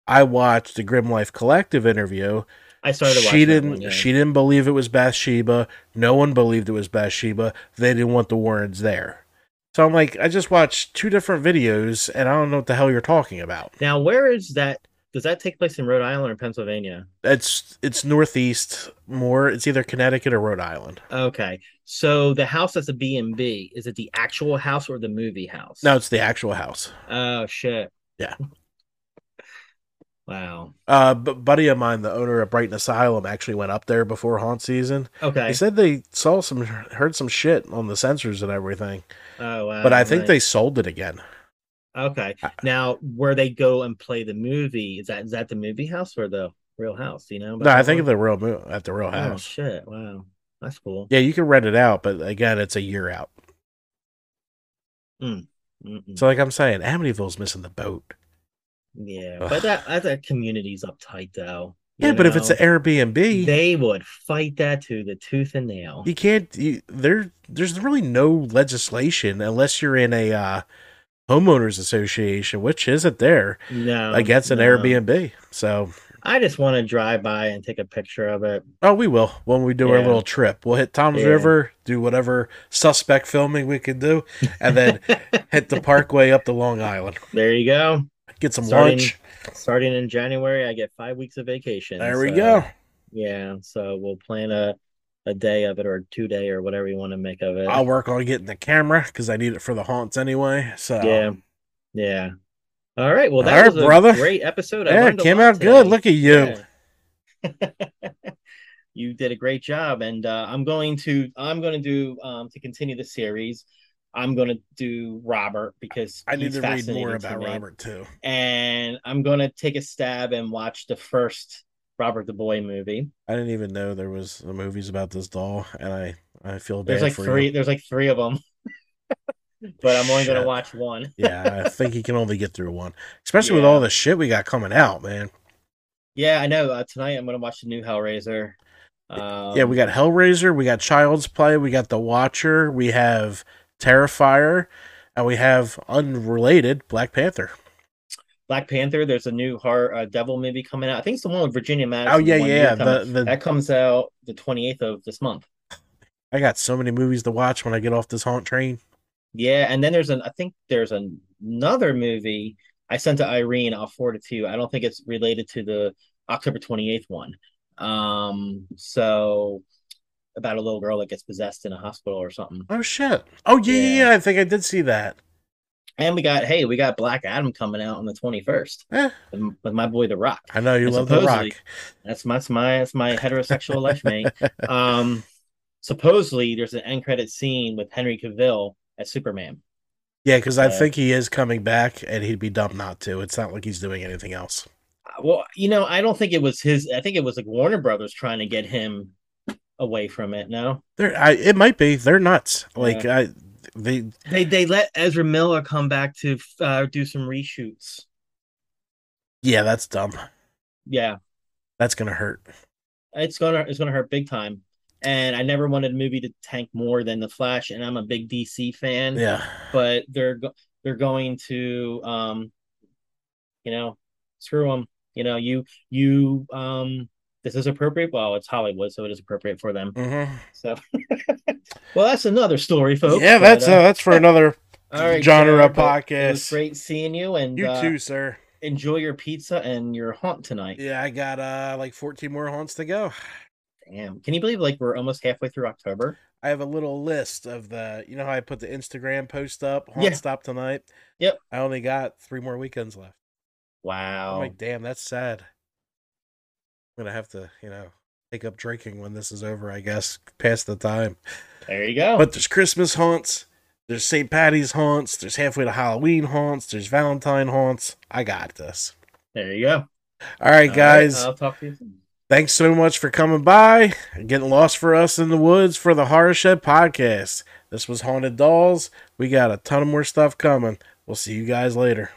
I watched the Grim Life Collective interview. I started. She didn't. one, yeah. She didn't believe it was Bathsheba. No one believed it was Bathsheba. They didn't want the Warrens there. So I'm like, I just watched two different videos, and I don't know what the hell you're talking about. Now, where is that? Does that take place in Rhode Island or Pennsylvania? It's it's northeast more. It's either Connecticut or Rhode Island. Okay, so the house that's a B and B is it the actual house or the movie house? No, it's the actual house. Oh shit. Yeah. Wow. Uh, but buddy of mine, the owner of Brighton Asylum, actually went up there before haunt season. Okay. He said they saw some, heard some shit on the sensors and everything. oh wow. But I think nice. they sold it again. Okay. Now, where they go and play the movie is that is that the movie house or the Real House? You know? No, I think at the real mo- at the real house. Oh shit! Wow, that's cool. Yeah, you can rent it out, but again, it's a year out. Mm-mm. So, like I'm saying, Amityville's missing the boat. Yeah, Ugh. but that that community's uptight though. Yeah, but if it's an Airbnb, they would fight that to the tooth and nail. you can't. You, there, there's really no legislation unless you're in a uh, homeowners association, which isn't there No, against an no. Airbnb. So, I just want to drive by and take a picture of it. oh, we will when we do our little trip. We'll hit Tom's Yeah. River, do whatever suspect filming we can do, and then hit the Parkway up to Long Island, there you go. Get some Starting- lunch. Starting in January, I get five weeks of vacation. There we so, go. Yeah, so we'll plan a a day of it or two day or whatever you want to make of it. I'll work on getting the camera because I need it for the haunts anyway. So Yeah, yeah. All right. Well, All that right, was a brother. great episode. Yeah, it came out good. today. Look at you. Yeah. you did a great job, and uh, I'm going to I'm going to do um, to continue the series. I'm going to do Robert because I need to read more fascinating to about. Robert too. and I'm going to take a stab and watch the first Robert the Boy movie. I didn't even know there was movies about this doll, and I I feel bad There's like three. you. There's like three of them, but I'm only gonna watch one. yeah, I think he can only get through one, especially with all the shit we got coming out, man. Yeah, I know. Uh, tonight I'm going to watch the new Hellraiser. Um, yeah, we got Hellraiser, we got Child's Play, we got The Watcher, we have Terrifier, and we have unrelated Black Panther. Black Panther. There's a new horror uh, devil movie coming out. I think it's the one with Virginia Madsen. Oh yeah, yeah, the, the that comes out the 28th of this month. I got so many movies to watch when I get off this haunt train. Yeah, and then there's an I think there's an, another movie I sent to Irene. I'll forward it to you. I don't think it's related to the October 28th one. Um, so about a little girl that gets possessed in a hospital or something. Oh shit! Oh yeah, yeah, Yeah. I think I did see that. And we got hey, we got Black Adam coming out on the 21st Eh, with, with my boy The Rock. I know you And love The Rock. That's my that's my that's my heterosexual life mate. Um, supposedly there's an end credit scene with Henry Cavill as Superman. Yeah, because I Uh, think he is coming back, and he'd be dumb not to. It's not like he's doing anything else. Well, you know, I don't think it was his. I think it was like Warner Brothers trying to get him away from it. No, They're, I, it might be. They're nuts. Like I, they, they they let Ezra Miller come back to uh, do some reshoots. yeah, that's dumb. Yeah, That's gonna hurt. it's gonna it's gonna hurt big time. And I never wanted a movie to tank more than The Flash, and I'm a big DC fan. Yeah, but they're they're going to um, you know, screw them. You know, you you um, this is appropriate. Well, it's Hollywood, so it is appropriate for them. hmm So, well, that's another story, folks. yeah. but, That's uh, uh, that's for another all right, genre Jared, podcast. was great seeing you, and You uh, too, sir. enjoy your pizza and your haunt tonight. Yeah, I got uh like 14 more haunts to go. Damn, can you believe like we're almost halfway through October? I have a little list of the. You know how I put the Instagram post up? Haunt Yeah. stop tonight. Yep. I only got three more weekends left. Wow. I'm like, damn, that's sad. I'm gonna have to, you know, take up drinking when this is over. I guess past the time. there you go. But there's Christmas haunts. There's St. Patty's haunts. There's halfway to Halloween haunts. There's Valentine haunts. I got this. there you go. All right, All guys. I'll talk to you soon. Thanks so much for coming by and getting lost for us in the woods for the Horror Shed podcast. This was Haunted Dolls. We got a ton of more stuff coming. We'll see you guys later.